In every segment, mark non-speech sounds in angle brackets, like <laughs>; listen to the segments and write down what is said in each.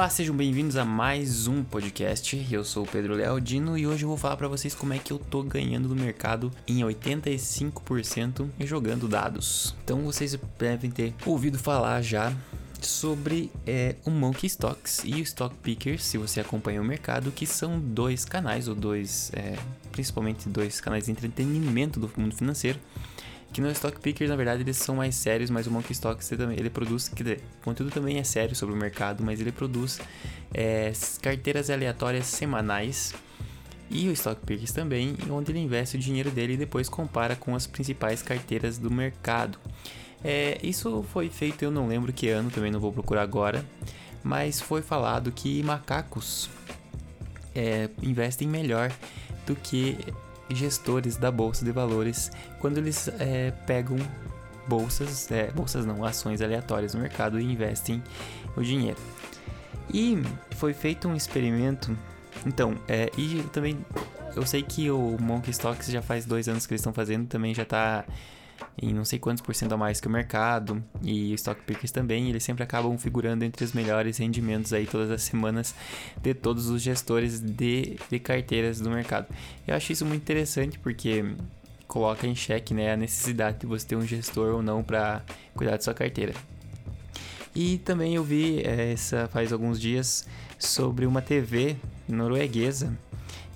Olá, sejam bem-vindos a mais um podcast. Eu sou o Pedro Lealdino e hoje eu vou falar para vocês como é que eu tô ganhando do mercado em 85% jogando dados. Então vocês devem ter ouvido falar já sobre é, o Monkey Stocks e o Stock Pickers, se você acompanha o mercado, que são dois canais, ou dois, é, principalmente dois canais de entretenimento do mundo financeiro. Que no Stock Pickers, na verdade, eles são mais sérios, mas o Monkey Stocks ele, ele produz, que o conteúdo também é sério sobre o mercado, mas ele produz é, carteiras aleatórias semanais e o Stock Pickers também, onde ele investe o dinheiro dele e depois compara com as principais carteiras do mercado. É, isso foi feito, eu não lembro que ano, também não vou procurar agora, mas foi falado que macacos é, investem melhor do que gestores da bolsa de valores quando eles é, pegam bolsas, é, bolsas não, ações aleatórias no mercado e investem o dinheiro. E foi feito um experimento, então, é, e também eu sei que o Monkey Stocks já faz dois anos que eles estão fazendo, também já está em não sei quantos por cento a mais que o mercado e o Stock Pickers também, eles sempre acabam figurando entre os melhores rendimentos aí todas as semanas de todos os gestores de, de carteiras do mercado. Eu acho isso muito interessante porque coloca em xeque né, a necessidade de você ter um gestor ou não para cuidar da sua carteira. E também eu vi é, essa faz alguns dias sobre uma TV norueguesa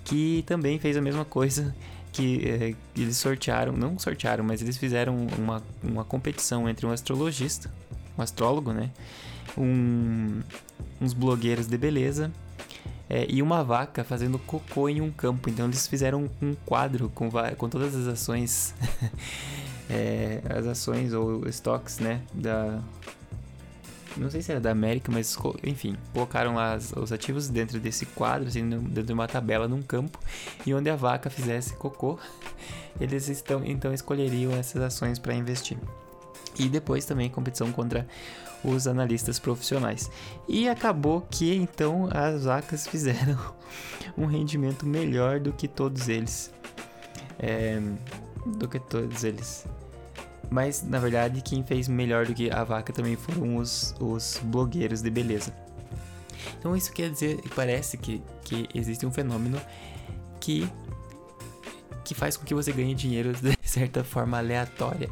que também fez a mesma coisa que é, eles sortearam, não sortearam, mas eles fizeram uma, uma competição entre um astrologista, um astrólogo, né? Um, uns blogueiros de beleza é, e uma vaca fazendo cocô em um campo. Então eles fizeram um quadro com, com todas as ações, <laughs> é, as ações ou estoques, né? Da, não sei se era da América, mas enfim, colocaram os ativos dentro desse quadro, assim, dentro de uma tabela num campo, e onde a vaca fizesse cocô, <laughs> eles estão, então escolheriam essas ações para investir. E depois também competição contra os analistas profissionais. E acabou que então as vacas <laughs> fizeram um rendimento melhor do que todos eles. É, do que todos eles. Mas na verdade, quem fez melhor do que a vaca também foram os, os blogueiros de beleza. Então isso quer dizer, parece que, que existe um fenômeno que, que faz com que você ganhe dinheiro de <laughs> certa forma aleatória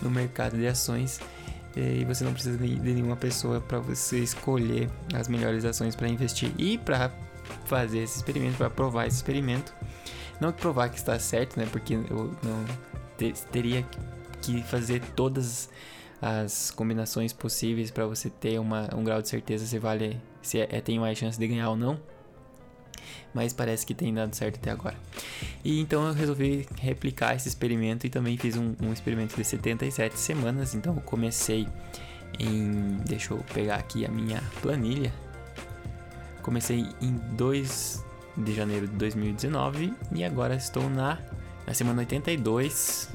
no mercado de ações e você não precisa de nenhuma pessoa para você escolher as melhores ações para investir e para fazer esse experimento, para provar esse experimento. Não provar que está certo, né? Porque eu não teria que fazer todas as combinações possíveis para você ter uma, um grau de certeza se vale se é, é, tem mais chance de ganhar ou não. Mas parece que tem dado certo até agora. E então eu resolvi replicar esse experimento e também fiz um, um experimento de 77 semanas. Então eu comecei em. Deixa eu pegar aqui a minha planilha. Comecei em 2 de janeiro de 2019 e agora estou na, na semana 82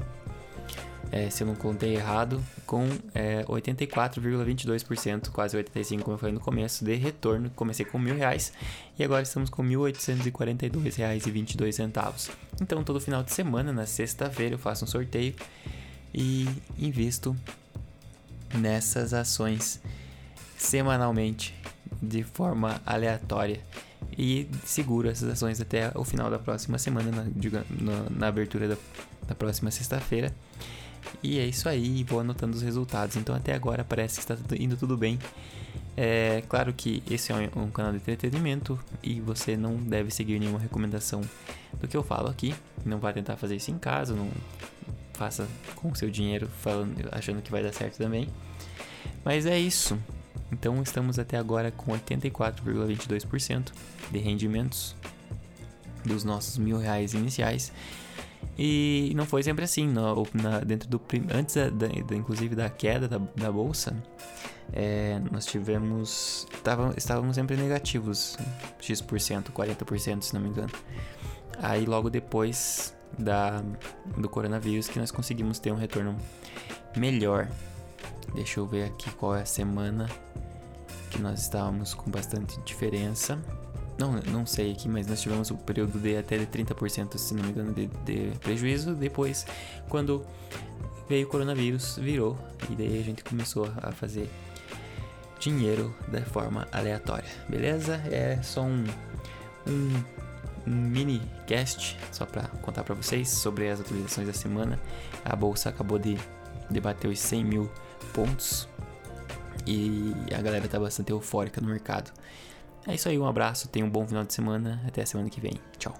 é, se eu não contei errado, com é, 84,22%, quase 85%, como eu falei no começo, de retorno. Comecei com mil reais e agora estamos com R$ 1.842,22. Então, todo final de semana, na sexta-feira, eu faço um sorteio e invisto nessas ações semanalmente, de forma aleatória. E seguro essas ações até o final da próxima semana, na, na, na abertura da, da próxima sexta-feira. E é isso aí, vou anotando os resultados. Então até agora parece que está indo tudo bem. É claro que esse é um, canal de entretenimento e você não deve seguir nenhuma recomendação do que eu falo aqui. Não vai tentar fazer isso em casa, não faça com o seu dinheiro falando, achando que vai dar certo também. Mas é isso. Então estamos até agora com 84,22% de rendimentos dos nossos mil reais iniciais. E não foi sempre assim, no, na, dentro do antes da, da, inclusive da queda da, da bolsa, é, nós tivemos tava, estávamos sempre negativos, x%, 40% se não me engano. Aí logo depois da do coronavírus que nós conseguimos ter um retorno melhor. Deixa eu ver aqui qual é a semana que nós estávamos com bastante diferença. Não, não sei aqui, mas nós tivemos um período de até de 30%, se não me engano, de, de prejuízo. Depois, quando veio o coronavírus, virou. E daí a gente começou a fazer dinheiro da forma aleatória, beleza? É só um, um, um mini cast só para contar para vocês sobre as atualizações da semana. A bolsa acabou de debater os 100 mil pontos e a galera tá bastante eufórica no mercado. É isso aí, um abraço, tenha um bom final de semana, até a semana que vem. Tchau.